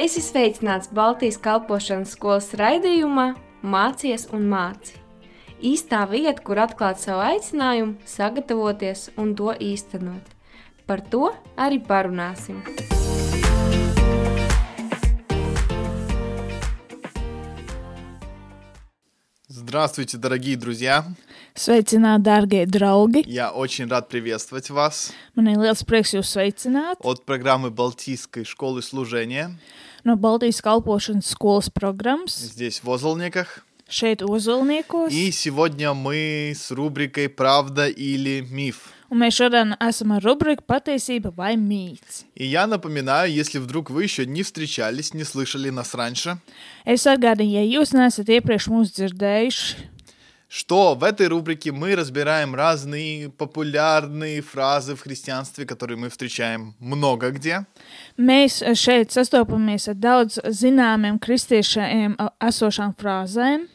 Es esmu sveicināts Baltijas kalpošanas skolas raidījumā Mācies un māci. Īstā vieta, kur atklāt savu aicinājumu, sagatavoties un to īstenot. Par to arī parunāsim. Здравствуйте, дорогие друзья! Sveicināti, darbie draugi! Я очень рад приветствовать вас Man ir liels prieks jūs sveicināt от программы Балтийской школы служения no Baltijas kalpošanas skolas programmas здесь в Озолниках. šeit, Ozolniekos. И сегодня мы с рубрикой «Правда или миф». Un mēs šodien esam ar rubriku Patiesība vai mīts. И я напоминаю, если вдруг вы еще не встречались, не слышали нас раньше, Es atgādinu, ja jūs neesat iepriekš mūs dzirdējuši, что в этой рубрике мы разбираем разные популярные фразы в христианстве, которые мы встречаем много где. mēs šeit sastopamies ar daudz zināmiem kristiešiem esošām frāzēm.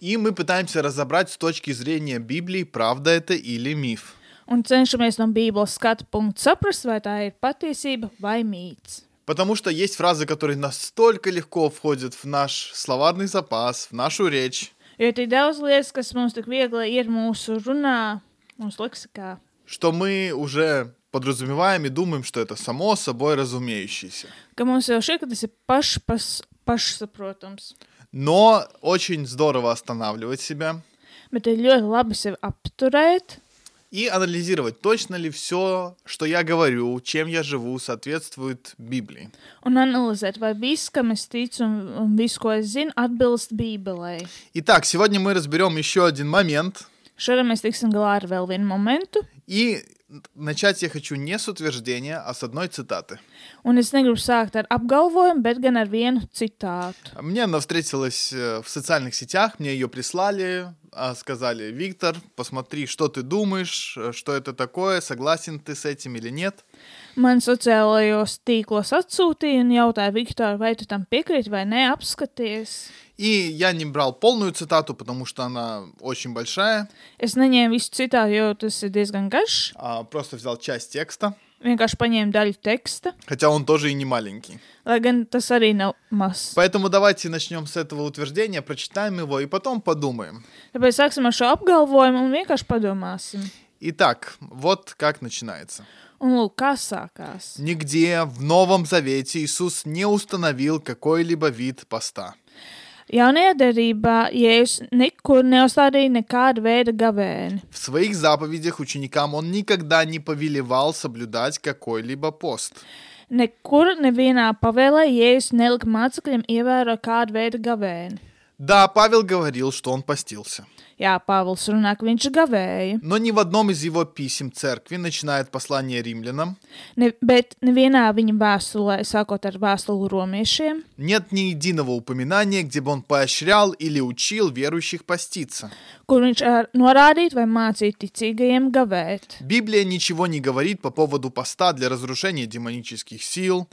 И мы пытаемся разобрать с точки зрения Библии, правда это или миф. Un cenšamies no Bībeles skatu punktu saprast, vai tā ir patiesība vai mīts. Потому что есть фразы, которые настолько легко входят в наш словарный запас, в нашу речь, ir tik daudz lietas, kas mums tik viegli ir mūsu runā, mūsu leksikā. что мы уже подразумеваем и думаем, что это само собой разумеющееся. ka mums jau šķiet, ka tas ir paš, pas, pašsaprotams. Но очень здорово останавливать себя Bet ir ļoti labi sevi apturēt и анализировать, точно ли все, что я говорю, чем я живу, соответствует Библии. un analizēt, vai viss, kam es ticu un, un viss, ko es zinu, atbilst Bībelē. Итак, сегодня мы разберем еще один момент. Šodien mēs tiksim galā ar vēl vienu momentu, И начать я хочу не с утверждения, а с одной цитаты. un es negribu sākt ar apgalvojumu, bet gan ar vienu citātu. Мне она встретилась э, в социальных сетях, мне ее прислали, а, сказали, Виктор, посмотри, что ты думаешь, э, что это такое, согласен ты с этим или нет. Man sociālajos tīklos atsūtīja un jautāja, Viktor, vai tu tam piekrīti vai nē, apskaties. И я не брал полную цитату, потому что она очень большая, Es neņēmu visu citātu, jo tas ir diezgan garš. а просто взял часть текста, Vienkārši paņēmu daļu teksta, хотя он тоже и не маленький. lai gan tas arī nav mazs. Поэтому давайте начнем с этого утверждения, прочитаем его и потом подумаем. Tāpēc sāksim ar šo apgalvojumu un vienkārši padomāsim. Итак, вот как начинается. Un lūk, kā sākās. Нигде в Новом Завете Иисус не установил какой-либо вид поста. Jaunajā derībā Jēzus nekur neuzstādīja nekādu veidu gavēni. В своих заповедях ученикам он никогда не повелевал соблюдать какой-либо пост. Nekur nevienā pavēlē Jēzus nelika mācekļiem ievērot kādu veidu gavēni. Да, Павел говорил, что он постился. Jā, Pāvils runā, ka viņš gavēja, Но ни в одном из его писем церкви, начиная от послания римлянам, ne, bet nevienā viņa vēstulē, sākot ar vēstuli romiešiem, нет ни единого упоминания, где бы он поощрял или учил верующих поститься. kur viņš ar, norādītu vai mācītu ticīgajiem gavēt. Библия ничего не говорит по поводу поста для разрушения демонических сил,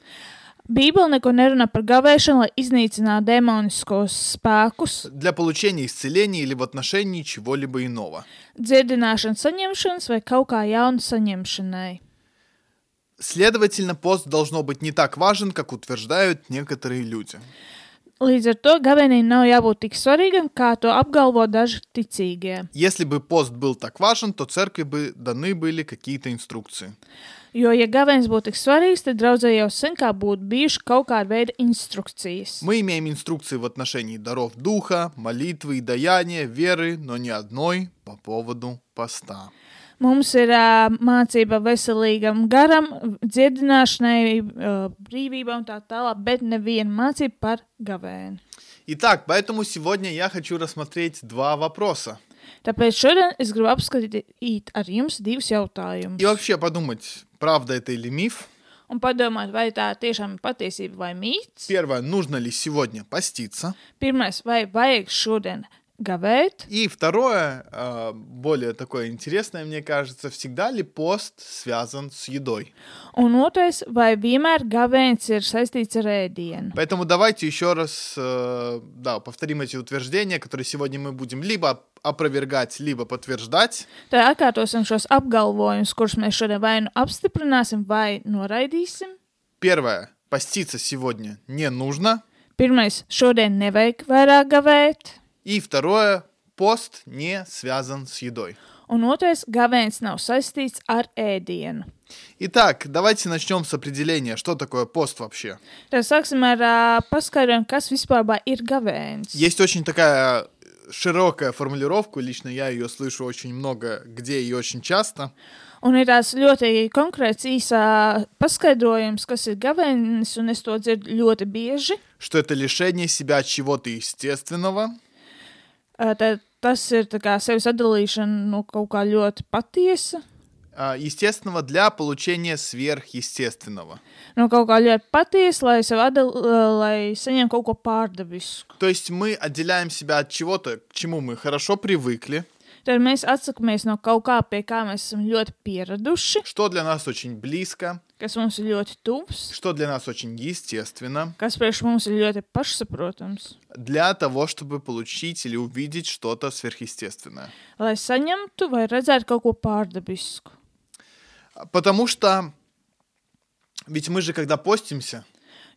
Bībele neko nerunā par gavēšanu, lai iznīcinātu demoniskos spēkus, для получения исцеления или в отношении чего-либо иного. dziedināšanas saņemšanas vai kaut kā jauna saņemšanai. Следовательно, пост должно быть не так важен, как утверждают некоторые люди. Līdz ar to gavēniem nav jābūt tik svarīgam, kā to apgalvo daži ticīgie. Если бы пост был так важен, то церкви бы даны были какие-то инструкции. Jo, ja gavēns būtu tik svarīgs, tad draudzē jau sen kā būtu bijuši kaut kāda veida instrukcijas. Мы имеем инструкции в отношении даров духа, молитвы и даяния, веры, но ни одной по поводу поста. Mums ir uh, mācība veselīgam garam, dziedināšanai, uh, brīvībai un tā tālāk, bet neviena mācība par gavēni. Итак, поэтому сегодня я хочу рассмотреть два вопроса. Tāpēc šodien es gribu apskatīt ar jums divus jautājumus. И вообще подумать, правда это или миф. Un padomāt, vai tā tiešām ir patiesība vai mīts. Первое, нужно ли сегодня поститься. Pirmais, vai vajag šodien gavēt? И второе, э, более такое интересное, мне кажется, всегда ли пост связан с едой? Un otrais, vai vienmēr gavēns ir saistīts ar ēdienu? Поэтому давайте еще раз э, да, повторим эти утверждения, которые сегодня мы будем либо опровергать, либо подтверждать. Tad atkārtosim šos apgalvojumus, kurus mēs šodien vai nu apstiprināsim, vai noraidīsim. Первое. поститься сегодня не нужно. Pirmais, šodien nevajag vairāk gavēt. И второе, пост не связан с едой. Un otrais, gavēns nav saistīts ar ēdienu. Итак, давайте начнем с определения, что такое пост вообще. Tad sāksim ar uh, paskaidrojumu, kas vispār ir gavēns. Есть очень такая широкая формулировка, лично я ее слышу очень много где и очень часто. Un ir tāds ļoti konkrēts īsā paskaidrojums, kas ir gavēnis, un es to dzirdu ļoti bieži. что это лишение себя чего-то естественного, Uh, tad tas ir tā kā sevis atdalīšana no kaut kā ļoti patiesa, а, естественного для получения сверхъестественного. no kaut kā ļoti patiesa, lai, sev atdal, uh, lai saņemtu kaut ko pārdabisku. То есть мы отделяем себя от чего-то, к чему мы хорошо привыкли, Tad mēs atsakāmies no kaut kā, pie kā mēs esam ļoti pieraduši, что для нас очень близко, Kas mums ir ļoti tuvs, что для нас очень естественно, kas priekš mums ir ļoti pašsaprotams. для того, чтобы получить или увидеть что-то сверхъестественное. Lai saņemtu vai redzētu kaut ko pārdabisku. Потому что ведь мы же, когда постимся,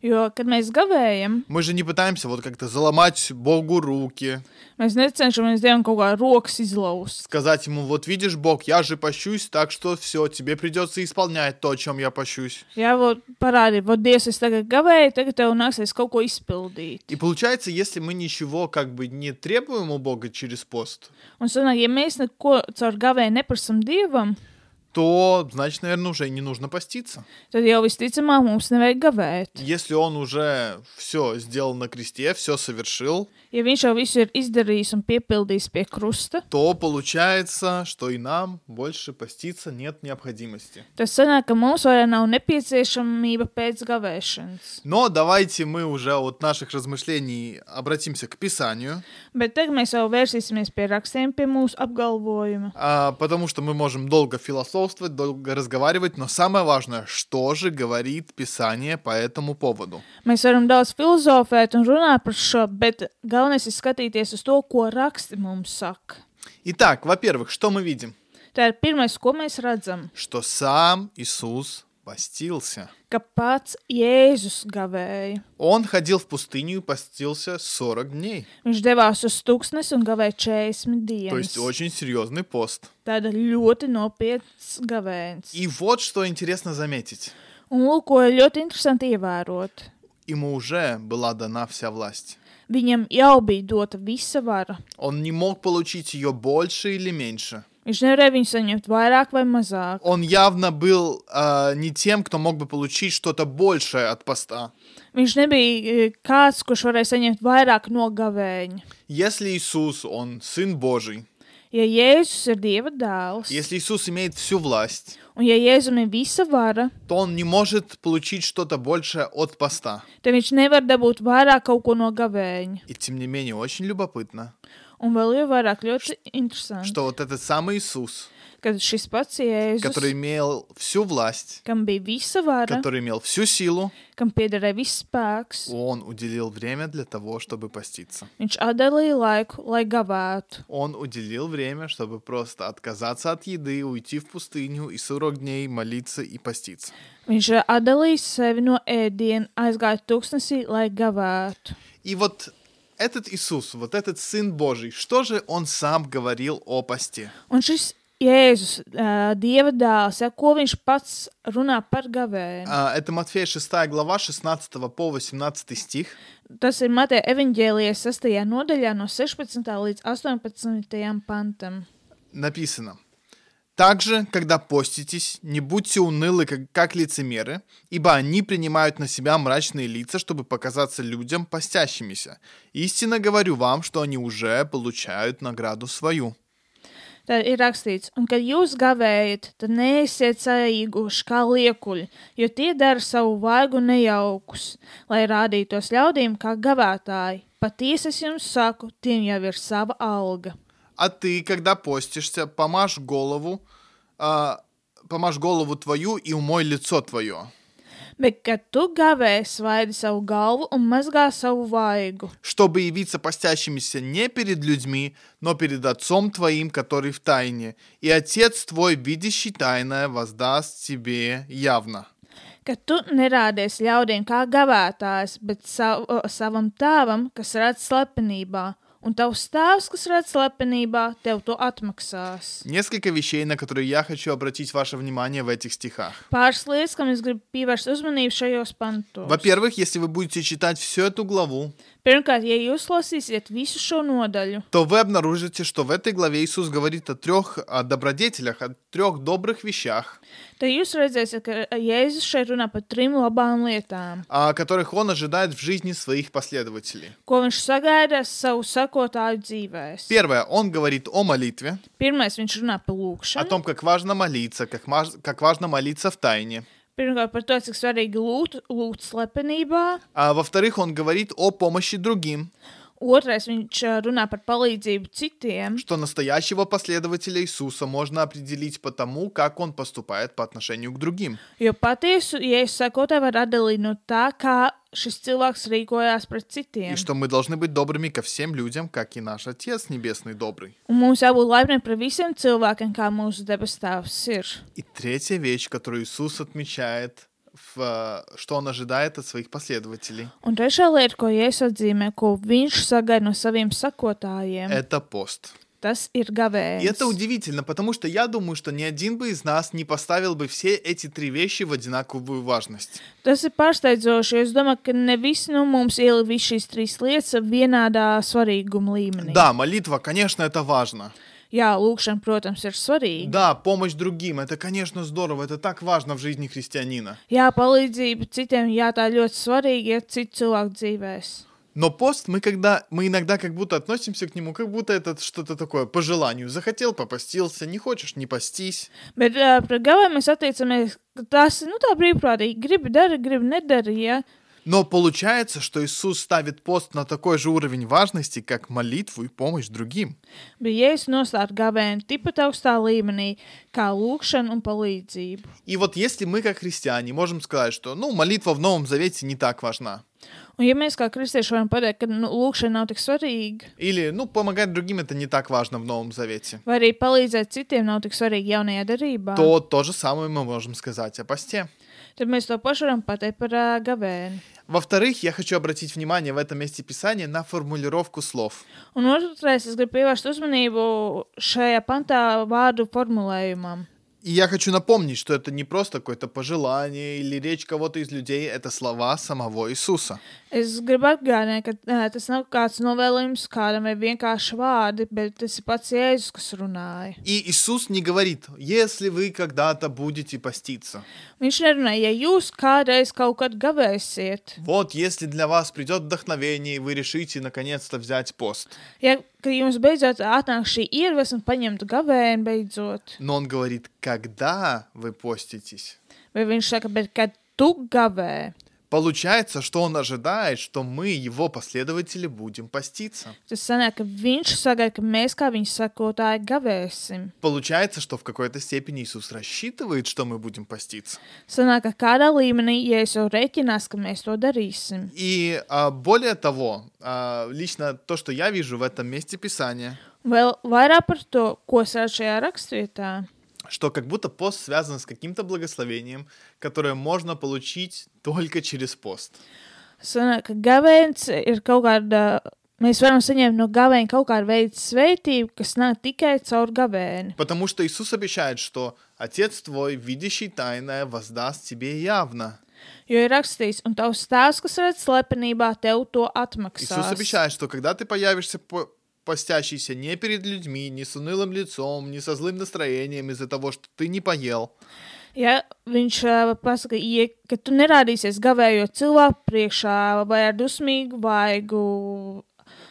Jo, kad mēs gavējam, мы же не пытаемся вот как-то заломать Богу руки, mēs necenšamies Dievam kaut kā rokas izlaust. сказать ему, вот видишь, Бог, я же пощусь, так что все, тебе придется исполнять то, о чем я пощусь. Jā, vot, parādi, vot, Dievs, es tagad gavēju, tagad tev nāksies kaut ko izpildīt. И получается, если мы ничего как бы не требуем у Бога через пост, Un sanāk, ja mēs neko caur gavēju neprasam Dievam, то, значит, наверное, уже не нужно поститься. tad jau visticamāk mums nevajag gavēt. Если он уже все сделал на кресте, все совершил, Ja viņš jau visu ir izdarījis un piepildījis pie krusta, то получается, что и нам больше поститься нет необходимости. tad sanāk, ka mums vairs nav nepieciešamība pēc gavēšanas. Но давайте мы уже от наших размышлений обратимся к Писанию, Bet tagad mēs jau vērsīsimies pie rakstiem, pie mūsu apgalvojuma. а, потому что мы можем долго философствовать, долго разговаривать, но самое важное, что же говорит Писание по этому поводу. Mēs varam daudz filozofēt un runāt par šo, bet galvenais ir skatīties uz to, ko raksti mums saka. Итак, во-первых, что мы видим? Tā ir pirmais, ko mēs redzam, Что сам Иисус постился. ka pats Jēzus gavēja. Он ходил в пустыню и постился 40 дней. Viņš devās uz tūkstnes un gavēja 40 То есть dienas. очень серьезный пост. Tāda ļoti nopietns gavēns. И вот что интересно заметить. Un lūk, ko ir ļoti interesanti ievērot. Ему уже была дана вся власть. Viņam jau bija dota visa vara. Он не мог получить ее больше или меньше. Viņš nevarēja viņu saņemt vairāk vai mazāk. Он явно был а, не тем, кто мог бы получить что-то большее от поста. Viņš nebija e, kāds, kurš varēja saņemt vairāk no gavēņa. Если Иисус, Он Сын Божий, Ja Jēzus ir Dieva dēls, если Иисус имеет всю власть, un ja Jēzum ir visa vara, то Он не может получить что-то большее от поста. tad viņš nevar dabūt vairāk kaut ko no gavēņa. И тем не менее, очень любопытно, Un vēl jau vairāk ļoti interesanti, что вот этот самый Иисус, ka šis pats Jēzus, который имел всю власть, kam bija visa vara, который имел всю силу, kam piederēja viss spēks, Он uделил время для того, чтобы поститься. viņš atdalīja laiku, lai gavētu. Он уделил время, чтобы просто отказаться от еды, уйти в пустыню и 40 дней молиться и поститься. Viņš atdalīja sevi no ēdiena, aizgāja tūkstnesī, lai gavētu. И вот этот Иисус, вот этот Сын Божий, что же Он сам говорил о посте? Un šis Jēzus, ā, Dieva dēls, ja, ko viņš pats runā par gavēnu. А, Это Матфея 6 глава 16 по 18 стих. Tas ir Mateja evaņģēlijas 6. nodaļā no 16. līdz 18. pantam. Написано. Также, когда поститесь, не будьте унылы, как, как лицемеры, ибо они принимают на себя мрачные лица, чтобы показаться людям постящимися. Истинно говорю вам, что они уже получают награду свою. Tad ir rakstīts, un kad jūs gavējat, tad neesiet saīguši kā liekuļi, jo tie dara savu vaigu nejaukus, lai rādītos ļaudīm kā gavētāji. Patiesi es jums saku, tiem jau ir sava alga. А ты, когда постишься, помажь голову, а, помажь голову твою и умой лицо твое, Bet, kad tu gavēji, svaidi savu galvu un mazgā savu vaigu, чтобы явиться постящимися не перед людьми, но перед Отцом твоим, который в тайне, и Отец твой, видящий тайное, воздаст тебе явно. ka tu nerādies ļaudīm kā gavētājs, bet sav, savam tēvam, kas redz slepenībā, un tavs tēvs, kas redz slepenībā, tev to atmaksās. Несколько вещей, на которые я хочу обратить ваше внимание в этих стихах. Pāris lietas, kam es gribu pievērst uzmanību šajos pantos. Во-первых, если вы будете читать всю эту главу, Pirmkārt, ja jūs lasīsiet visu šo nodaļu, то вы обнаружите, что в этой главе Иисус говорит о трех о добродетелях, о трех добрых вещах, tad jūs redzēsiet, ka Jēzus šeit runā par trim labām lietām, о которых Он ожидает в жизни своих последователей. ko viņš sagaida savu sakotāju dzīvēs. Первое, Он говорит о молитве, Pirmais, viņš runā par о lūgšanu. том, как важно молиться, как, маж- как важно молиться в тайне. Первое, про то, как svarīgi лут, лут слепенībā. А во-вторых, он говорит о помощи другим. Otrais, viņš ā, runā par palīdzību citiem. что настоящего последователя Иисуса можно определить по тому, как он поступает по отношению к другим. Jo patiesu, ja es sakotāju, var atdalīt no tā, kā šis cilvēks rīkojās pret И citiem. что мы должны быть добрыми ко всем людям, как и наш Отец Небесный добрый. Un mums jābūt laipniem pret visiem cilvēkiem, kā mūsu debes tēvs ir. И третья вещь, которую Иисус отмечает, – в, э, что Он ожидает от своих последователей, Un trešā lieta, ko Jēzus atzīmē, ko viņš sagaida no saviem sakotājiem, это пост. tas ir И gavējs. это удивительно, потому что я думаю, что ни один бы из нас не поставил бы все эти три вещи в одинаковую важность. Tas ir pārsteidzoši, jo es domāju, ka ne visi no mums ielika visas šīs trīs lietas vienādā svarīguma līmenī. Да, молитва, конечно, это важно. Jā, lūkšana, protams, ir svarīga. Да, помощь другим, это, конечно, здорово, это так важно в жизни христианина. Jā, palīdzība citiem, jā, tā ļoti svarīga, ja citu cilvēku dzīvēs. Но пост, мы когда мы иногда как будто относимся к нему, как будто это что-то такое по желанию. Захотел, попостился, не хочешь, не постись. Bet uh, pret gavēm mēs attiecamies, ka tas ir nu, tā brīvprātīgi. Gribi dari, gribi nedari. Ja? Но получается, что Иисус ставит пост на такой же уровень важности, как молитву и помощь другим. Bet jēzus nostāda gavēnu tikpat augstā līmenī kā lūkšana un palīdzība. И вот если мы, как христиане, можем сказать, что, ну, молитва в Новом Завете не так важна, Un ja mēs kā kristieši varam pateikt, ka nu, lūkšana nav tik svarīga, или, ну, помогать другим это не так важно в Новом Завете, vai arī palīdzēt citiem nav tik svarīgi jaunajā darbā, то то же самое мы можем сказать о посте. tad mēs to pašu varam pateikt par uh, gavēnu. Во-вторых, я хочу обратить внимание в этом месте Писания на формулировку слов. Un otrais, es gribu pievērst uzmanību šajā pantā vārdu formulējumam. И я хочу напомнить, что это не просто какое-то пожелание или речь кого-то из людей, это слова самого Иисуса. Es gribu atgādināt, ka tas nav kāds novēlējums kādam vai vienkārši vārdi, bet tas ir pats Jēzus, kas runāja. И Иисус не говорит, если вы когда-то будете поститься, Viņš nerunāja, ja jūs kādreiz kaut kad gavēsiet, вот если для вас придет вдохновение, и вы решите наконец-то взять пост. ja ka jums beidzot atnāk šī iedvesma paņemt gavēnu beidzot, Но он говорит, когда вы поститесь. vai viņš saka, bet kad tu gavē, Получается, что он ожидает, что мы, его последователи, будем поститься. tas sanāk, ka viņš sagaida, ka mēs kā viņa sakotāji gavēsim. Получается, что в какой-то степени Иисус рассчитывает, что мы будем поститься. Sanāk, ka kādā līmenī, ja es jau reiķinās, ka mēs to darīsim. И а, более того, а, лично то, что я вижу в этом месте Писания, Vēl vairāk par to, ko es redzu šajā rakstvietā. что как будто пост связан с каким-то благословением, которое можно получить только через пост. Sanāk, ka gavēns ir kaut kāda. Mēs varam saņemt no gavēņa kaut kādu veidu svētību, kas nāk tikai caur gavēni. Потому что Иисус обещает, что Отец твой, видящий тайное, воздаст тебе явно. Jo ir rakstīts, un tavs tēvs, kas redz slepenībā, tev to Иисус atmaksās. обещает, что когда ты появишься по- постящийся не перед людьми, не с унылым лицом, не со злым настроением из-за того, что ты не поел, Ja viņš uh, pasaka, ja, ka tu nerādīsies gavējot cilvēku priekšā vai ar dusmīgu vaigu,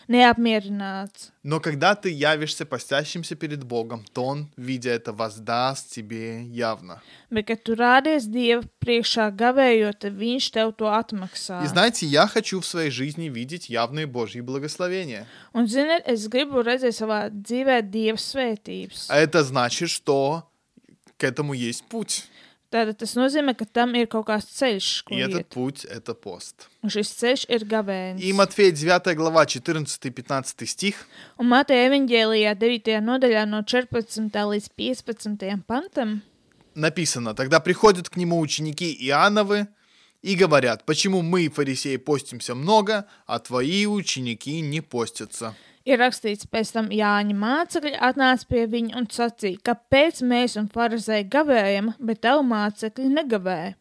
neapmierināts. но когда ты явишься постящимся перед Богом, то Он, видя это, воздаст тебе явно. Bet, kad tu rādies Dieva priekšā gavējot, tad viņš tev to atmaksā. И знаете, я хочу в своей жизни видеть явные Божьи благословения. Un, ziniet, es gribu redzēt savā dzīvē Dieva svētības. А это значит, что к этому есть путь. Tātad tas nozīmē, ka tam ir kaut kāds ceļš, И этот iet. путь — это пост. Šis ceļš ir gavēns. И Матфея 9 глава 14-15 стих. Un Mateja evanģēlijā 9. nodaļā no 14. līdz 15. pantam написано, тогда приходят к нему ученики Иоанновы и говорят, почему мы, фарисеи, постимся много, а твои ученики не постятся. Ir rakstīts, pēc tam Jāņa mācekļi atnāca pie viņa un sacīja, kāpēc mēs un farizēji gavējam, bet tavu mācekļi negavē.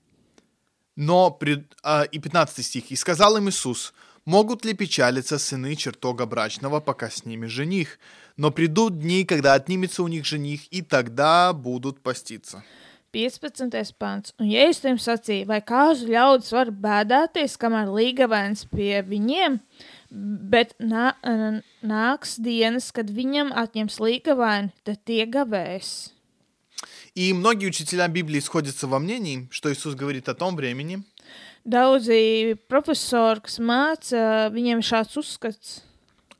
Но, при- а, и 15 стих, «И сказал им Иисус, могут ли печалиться сыны чертога брачного, пока с ними жених? Но придут дни, когда отнимется у них жених, и тогда будут поститься». 15. pants. Un Jēzus tiem sacīja, vai kāzu ļaudis var bēdāties, kamēr līgavēns pie viņiem, bet nā, n- nāks dienas, kad viņam atņems līgavēni, tad tie gavēs. И многие учителя Библии сходятся во мнении, что Иисус говорит о том времени, Daudzi profesori, kas māca, viņiem ir šāds uzskats,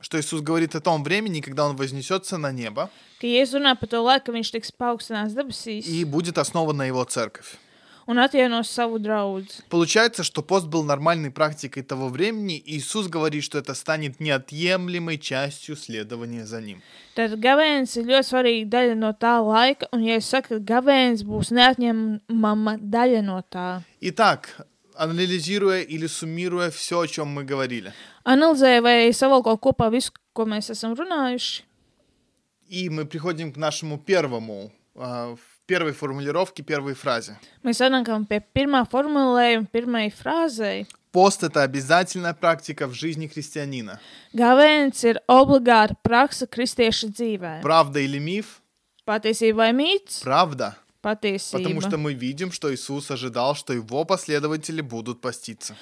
что Иисус говорит о том времени, когда Он вознесется на небо, ka Jēzus runā par to laiku, ka viņš tiks paaugstināts debesīs и будет основана Его церковь. un atjaunos savu draugu. Получается, что пост был нормальной практикой того времени, и Иисус говорит, что это станет неотъемлемой частью следования за Ним. Tad gavēns ir ļoti svarīga daļa no tā laika, un, ja es saku, ka gavēns būs neatņemama daļa no tā, Итак, анализируя или суммируя все, о чем мы говорили, analizēju vai savalko kopā visu, ko mēs esam runājuši. и мы приходим к нашему первому, а, в первой формулировке, первой фразе. Mēs nonākam pie pirmā formulējuma, pirmajai frāzei. Пост – это обязательная практика в жизни христианина. Gavēns ir obligāta praksa kristieša dzīvē. Правда или миф? Patiesība vai mīts? Правда. Потому что Patiesība. мы видим, что Иисус ожидал, что его последователи будут поститься.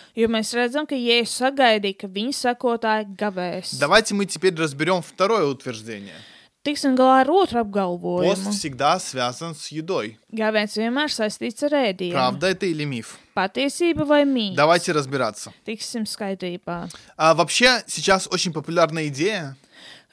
Давайте мы теперь разберем второе утверждение. Tiksim galā ar otru Пост apgalvojumu. всегда связан с едой. Gavēns vienmēr saistīts ar ēdienu. Правда это или миф? Patiesība vai mīts? Давайте разбираться. Tiksim skaidrībā. А вообще сейчас очень популярная идея,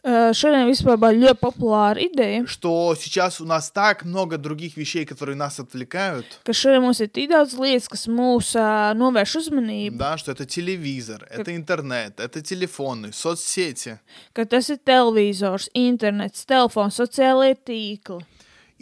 Uh, šodien vispār ir ļoti populāra ideja, что сейчас у нас так много других вещей, которые нас отвлекают, ka šodien mums ir tik daudz lietas, kas mūs uh, novērš uzmanību, да, что это телевизор, это интернет, это телефоны, соцсети, ka tas ir televizors, internets, telefons, sociālie tīkli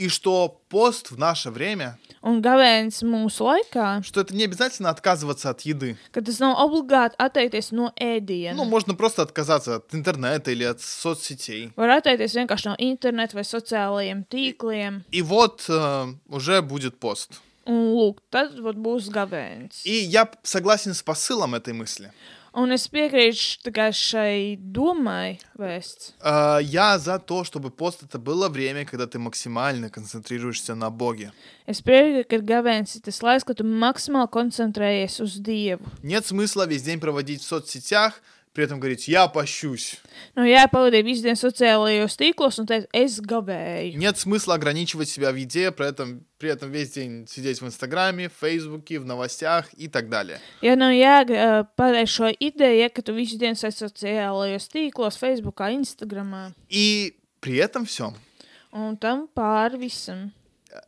и что пост в наше время, un gavēns mūsu laikā, что это не обязательно отказываться от еды. ka tas nav obligāti atteikties no Ну, ēdiena. можно просто отказаться от интернета или от соцсетей. Var atteikties vienkārši no interneta vai sociālajiem tīkliem, И вот э, уже будет пост. un lūk, tad vat būs gavēns. И я п- согласен с посылом этой мысли. Un es piekrītu tā kā šai domai vēsts. Э, я за то, чтобы пост это было время, когда ты максимально концентрируешься на Боге. Es piekrītu, ka gavēns ir tas laiks, kad tu maksimāli koncentrējies uz Dievu. Нет смысла весь день проводить в соцсетях, при этом говорить «я пощусь». Nu, jā, pavadīju visu dienu sociālajos tīklos un teicu, es gavēju. Нет смысла ограничивать себя в еде, при этом, при этом весь день сидеть в Инстаграме, в Фейсбуке, в новостях и так далее. Ja nav jāpārēj šo ideju, ja, ka tu visu dienu esi sociālajos tīklos, Facebookā, Instagramā И при этом всем, un tam pāri visam.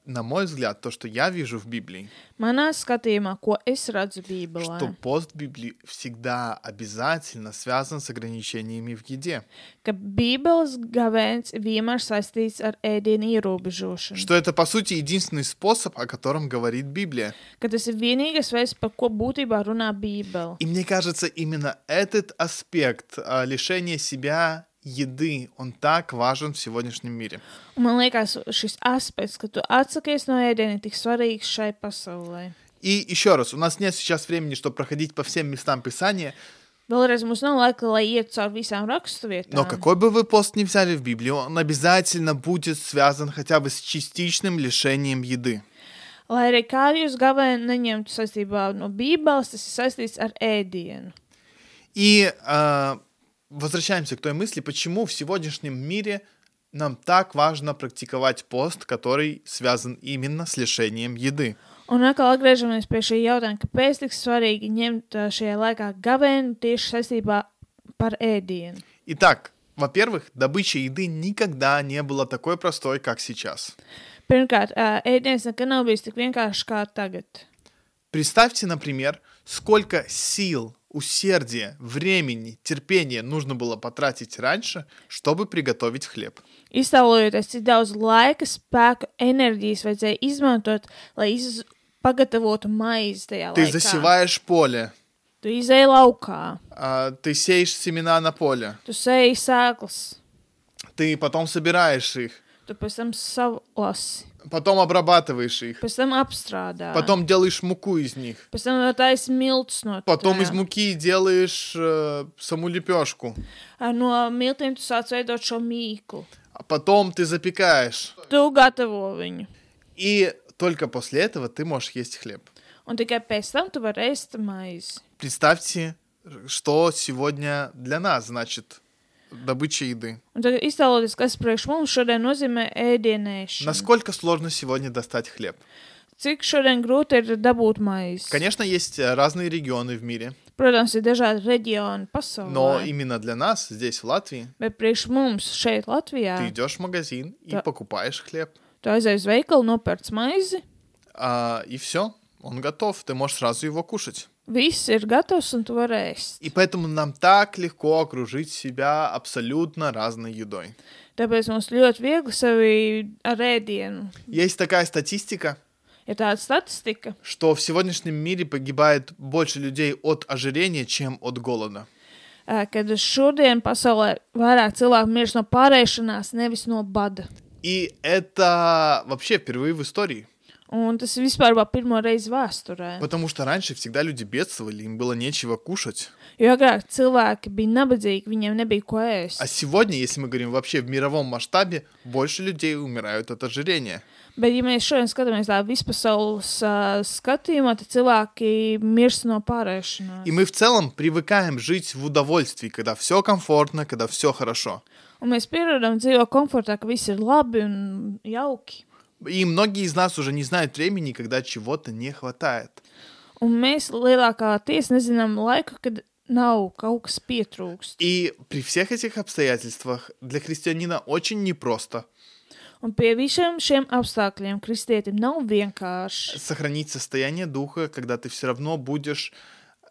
На мой взгляд, то, что я вижу в Библии, Manā skatījumā, ko es redzu что пост в Библии всегда обязательно связан с ограничениями в еде. ka Bībeles gavēns vienmēr saistīts ar ēdienu ierobežošanu. Что это, по сути, единственный способ, о котором говорит Библия. Ka tas ir vienīgais veids, par ko būtībā runā Bībele. И мне кажется, именно этот аспект а, лишения себя еды, он так важен в сегодняшнем мире. Un man liekas, šis aspekts, ka tu atsakies no ēdiena, ir tik svarīgs šai pasaulē. И еще раз, у нас нет сейчас времени, чтобы проходить по всем местам Писания, Vēlreiz mums nav laika, lai iet cauri visām raksturvietām. но какой бы вы пост ни взяли в Библии, он обязательно будет связан хотя бы с частичным лишением еды. Lai arī kā jūs gavēni neņemtu saistībā no Bībeles, tas ir saistīts ar ēdienu. И а, возвращаемся к той мысли, почему в сегодняшнем мире нам так важно практиковать пост, который связан именно с лишением еды. Un atkal atgriežamies pie šī jautājuma, kāpēc tik svarīgi ņemt ā, šajā laikā gavēni tieši saistībā par ēdienu. Итак, во-первых, добыча еды никогда не была такой простой, как сейчас. Pirmkārt, ā, ēdiens nekad nav bijis tik vienkāršs kā tagad. Представьте, например, сколько сил, усердия, времени, терпения нужно было потратить раньше, чтобы приготовить хлеб. Iztēlojoties, cik daudz laika, spēka, enerģijas vajadzēja izmantot, lai iz... pagatavotu maizi tajā Ты laikā. засеваешь поле, Tu izēji laukā, а, ты сеешь семена на поле, tu sēji sēklas, ты потом собираешь их, tu pēc tam потом обрабатываешь их, pēc tam apstrādā, потом делаешь муку из них, pēc tam taisa miltus no потом из муки делаешь э, саму лепешку, No miltiem tu sāc veidot šo mīklu. а потом ты запекаешь. Tu gatavo viņu. И только после этого ты можешь есть хлеб. Un tikai pēc tam tu vari ēst maizi. Представьте, что сегодня для нас значит добыча еды. Un tagad iztēloties, kas priekš mums šodien nozīmē ēdienēšana. Насколько сложно сегодня достать хлеб? Cik šodien grūti ir dabūt maizi? Конечно, есть э, разные регионы в мире, Protams, ir dažādi reģioni pasaulē. но именно для нас здесь, в Латвии, Bet priekš mums šeit, Latvijā, ты идешь в магазин и Да. покупаешь хлеб, tu aizej uz veikalu, nopērc maizi, а, и все, он готов, ты можешь сразу его кушать. viss ir gatavs un tu vari ēst. И поэтому нам так легко окружить себя абсолютно разной едой. Tāpēc mums ļoti viegli sevi ar ēdienu. Есть такая статистика, Ir tāda statistika, что в сегодняшнем мире погибает больше людей от ожирения, чем от голода. ā, kad šodien pasaulē vairāk cilvēku mirst no pārēšanās, nevis no bada. И это вообще впервые в истории. Un tas vispār bija pirmo reizi vēsturē. Потому что раньше всегда люди бедствовали, им было nечего кушать. Jo agrāk cilvēki bija nabadzīgi, viņiem nebija ko ēst. А сегодня, если мы говорим вообще в мировом масштабе, больше людей умирают от ожирения. Bet, ja mēs šodien skatāmies tādā vispasaules uh, skatījumā, tad cilvēki mirst no pārēšanās. И мы в целом привыкаем жить в удовольствии, когда все комфортно, когда все хорошо. Un mēs pierodam dzīvot komfortā, ka viss ir labi un jauki. И многие из нас уже не знают времени, когда чего-то не хватает. Un mēs lielākā tiesa nezinām laiku, kad kaut kas pietrūkst. И при всех этих обстоятельствах для христианина очень непросто pie visiem šiem apstākļiem kristietim nav vienkārši. сохранить состояние духа, когда ты все равно будешь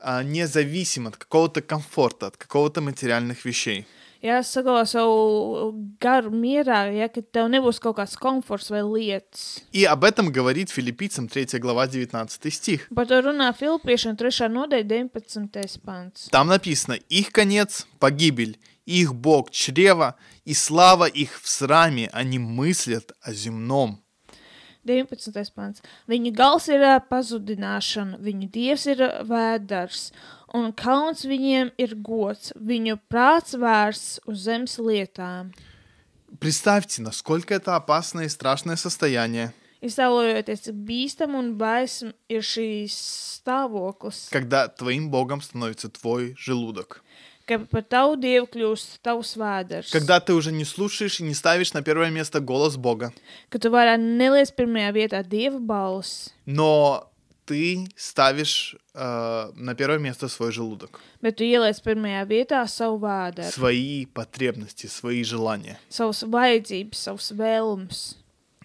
а, независим от какого-то комфорта, от какого-то материальных вещей. Jāsaglabā savu garu mierā, ja ka tev nebūs kaut kāds komforts vai lietas. И об этом говорит филиппийцам 3 глава 19 стих. Par to runā Filipiešana 3. nodaļa 19. pants. Там написано «Их конец – погибель, их Бог – чрево, и слава их в сраме, они мыслят о земном». 19. pants. Viņa gals ir ā, pazudināšana, viņu dievs ir ā, vēders, un kauns viņiem ir gods, viņu prāts vērsts uz zemes lietām. Представьте, насколько это опасное и страшное состояние, Iztēlojoties, cik bīstam un baisam ir šīs stāvoklis, когда твоим Богом становится твой желудок. ka par tavu dievu kļūst tavs vēders. Когда ты уже не слушаешь и не ставишь на первое место голос Бога, Ka tu varētu neliec pirmajā vietā dieva balss, но ты ставишь э, на первое место свой желудок, bet tu ieliec pirmajā vietā savu vēderu, свои потребности, свои желания. savas vajadzības, savas vēlmes.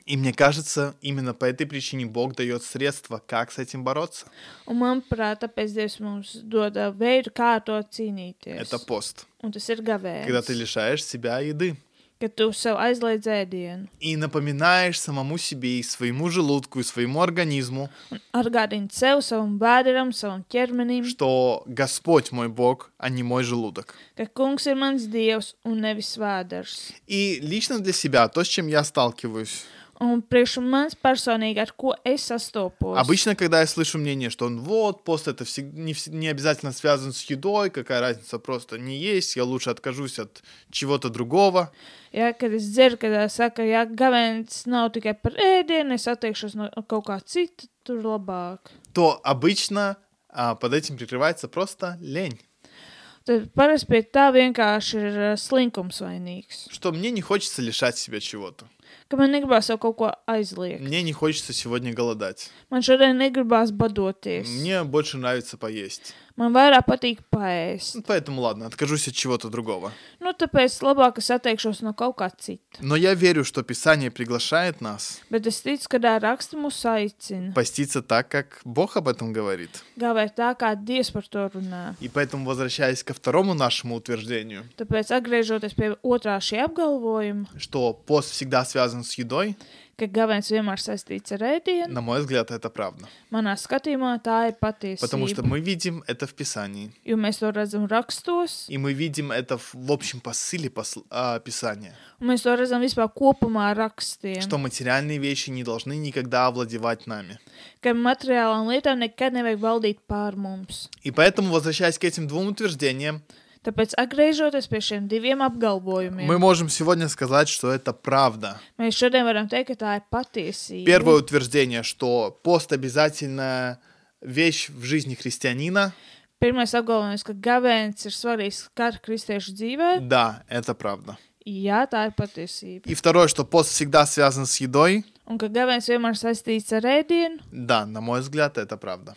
И мне кажется, именно по этой причине Бог дает средства, как с этим бороться. Un manuprāt, tāpēc Dievs mums dod ā, veidu, kā ar to cīnīties. Это пост, Un tas ir gavēns. когда ты лишаешь себя еды Kad tu sev aizliedz ēdienu и напоминаешь самому себе и своему желудку, и своему организму, un atgādini sev, savam vēderam, savam ķermenim, что Господь мой Бог, а не мой желудок. ka kungs ir mans dievs un nevis vēders. И лично для себя, то, с чем я сталкиваюсь, Un priekš manis personīgi, ar ko es sastopos. Обычно, когда я слышу мнение, что он вот, пост это всег- не, вс- не обязательно связан с едой, какая разница, просто не есть, я лучше откажусь от чего-то другого. Ja, kad es dzirdu, kad ā, saka, ja gavēns nav tikai par ēdienu, es atteikšos no kaut kā cita, tur labāk. то обычно а, под этим прикрывается просто лень. Tad parasti pie tā vienkārši ir ā, slinkums vainīgs. Что мне не хочется лишать себя чего-то. Ka man negribās jau kaut ko aizliegt. Мне не хочется сегодня голодать. Man šodien negribās badoties. Мне больше нравится поесть. Man vairāk patīk paēst. Ну, Поэтому ладно, откажусь от чего-то другого. Nu, tāpēc labāk es atteikšos no kaut kā cita. Но я верю, что Писание приглашает нас Bet es ticu, ka tā raksta mūs aicina. поститься так, как Бог об этом говорит. Gāvēt tā, kā Dievs par to runā. И поэтому, возвращаясь ко второму нашему утверждению, Tāpēc, atgriežoties pie otrā šī apgalvojuma, что пост всегда связан с едой, ka gavēns vienmēr saistīts ar ēdienu, на мой взгляд, это правда. manā skatījumā tā ir Потому что patiesība. мы видим это в Писании. Jo mēs to redzam rakstos, И мы видим это в, в общем посыле посл- а, Писания. un mēs to redzam vispār kopumā ar rakstiem. Что материальные вещи не должны никогда овладевать нами. Ka materiālām lietām nekad nevajag valdīt pār mums. И поэтому, возвращаясь к этим двум утверждениям, Tāpēc, atgriežoties pie šiem diviem apgalvojumiem, мы можем сегодня сказать, что это правда. mēs šodien varam teikt, ka tā ir patiesība. Первое утверждение, что пост обязательная вещь в жизни христианина. Pirmais apgalvojums, ka gavēns ir svarīgs katra kristiešu dzīvē, Да, это правда. jā, tā ir patiesība. И второе, что пост всегда связан с едой. Un ka gavēns vienmēr saistīts ar ēdienu, Да, на мой взгляд, это правда.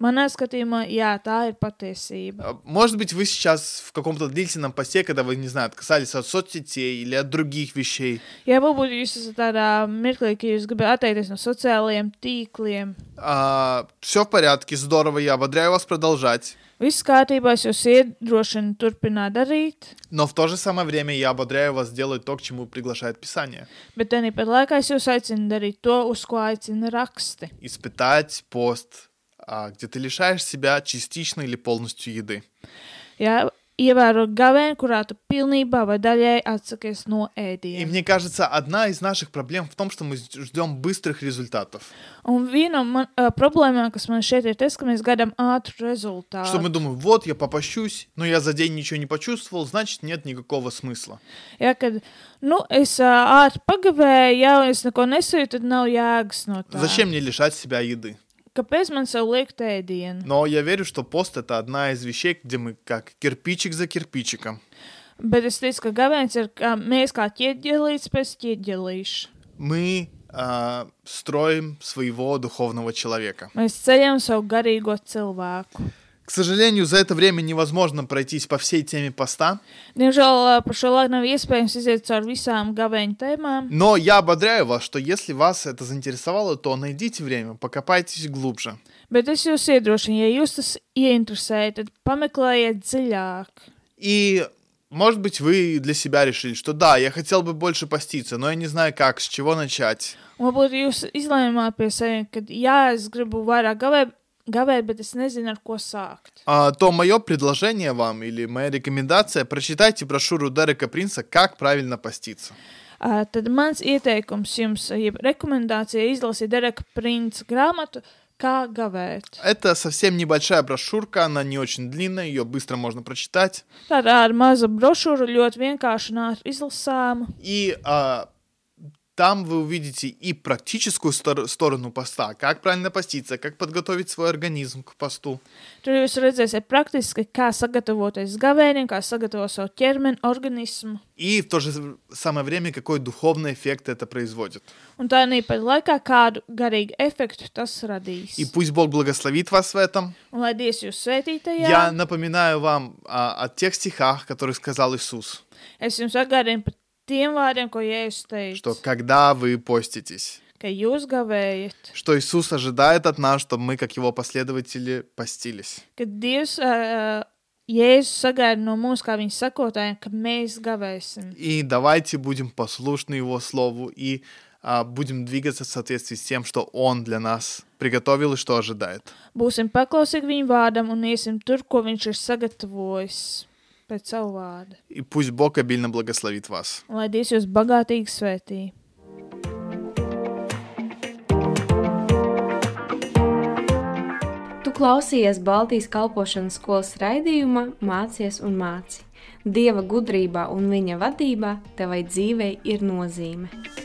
manā skatījumā, jā, tā ir patiesība. А, Может быть, вы сейчас в каком-то длительном посте, когда вы, не знаю, отказались от соцсетей или от других вещей, Jā, varbūt jūs esat tādā mirklī, ka jūs gribat atteikties no sociālajiem tīkliem. все в порядке, здорово, я ободряю вас продолжать. Viss kārtībā, es jūs iedrošinu turpināt darīt, Но в то же самое время я ободряю вас делать то, к чему приглашает Писание. bet tāpat laikā es jūs aicinu darīt to, uz ko aicina raksti. Испытать пост, а, где ты лишаешь себя частично или полностью еды. Jā, ievēro gavēnu, kurā tu pilnībā vai daļai atsakies no И ēdiena. мне кажется, одна из наших проблем в том, что мы ждем быстрых результатов. Un viena no man, uh, problēmām, kas man šeit ir tas, ka mēs gaidām ātru rezultātu. Что мы думаем, вот я попощусь, но я за день ничего не почувствовал, значит нет никакого смысла. Jā, kad nu, es uh, ātri pagavēju, ja es neko nesēju, tad nav jēgas no tā. Зачем мне лишать себя еды? Kāpēc man sev liekt ēdienu? Но я верю, что пост это одна из вещей, где мы как кирпичик за кирпичиком. Bet es teicu, ka gavēns ir kā mēs kā ķieģelīts pēc ķieģelīša. Мы а, строим своего духовного человека. Mēs ceļam savu garīgo cilvēku. К сожалению, за это время невозможно пройтись по всей теме поста, tēmām, но я ободряю вас, что если вас это заинтересовало, то найдите время, покопайтесь глубже. bet es jūs iedrošinu, ja jūs tas ieinteresēja, tad pameklējiet dziļāk. И, может быть, вы для себя решили, что да, я хотел бы больше поститься, но я не знаю как, с чего начать. Varbūt jūs izlēmāt pie sevis, ka jā, es gribu vairāk gavēt, gavēt, bet es nezinu, ar ko sākt. А, то мое предложение вам или моя рекомендация, прочитайте брошюру Дерека Принца «Как правильно поститься». Uh, tad mans ieteikums jums, jeb rekomendācija izlasīt Dereka Prince grāmatu, kā gavēt. Это совсем небольшая брошюрка, она не очень длинная, ее быстро можно прочитать. Tāda ar mazu brošūru, ļoti vienkārši un ātri izlasāma. И а, там вы увидите и практическую стор- сторону поста, как правильно поститься, как подготовить свой организм к посту. Tur jūs redzēsiet praktiski, kā sagatavoties gavēniem, kā sagatavot savu ķermeni, organismu. И в то же самое время, какой духовный эффект это производит. Un tā nīpat laikā kādu garīgu efektu tas radīs. И пусть Бог благословит вас в этом. Un lai Dievs jūs svētītajā, Я напоминаю вам а, о тех стихах, которые сказал Иисус, es jums atgādinu par tiem vārdiem, ko Jēzus что teica, когда вы поститесь, ka jūs gavējat, что Иисус ожидает от нас, чтобы мы, как Его последователи, постились. ka Dievs, uh, Jēzus sagaida no mums, kā viņa sakotājiem, ka mēs gavēsim. И давайте будем послушны Его Слову и а, будем двигаться в соответствии с тем, что Он для нас приготовил и что ожидает. Būsim paklausīgi viņa vārdam un iesim tur, ko viņš ir sagatavojis pēc savu vārdu. И пусть Бог обильно благословит вас. Un lai Dievs jūs bagātīgi svētī. Tu klausījies Baltijas kalpošanas skolas raidījumā Mācies un māci. Dieva gudrībā un viņa vadībā tevai dzīvei ir nozīme.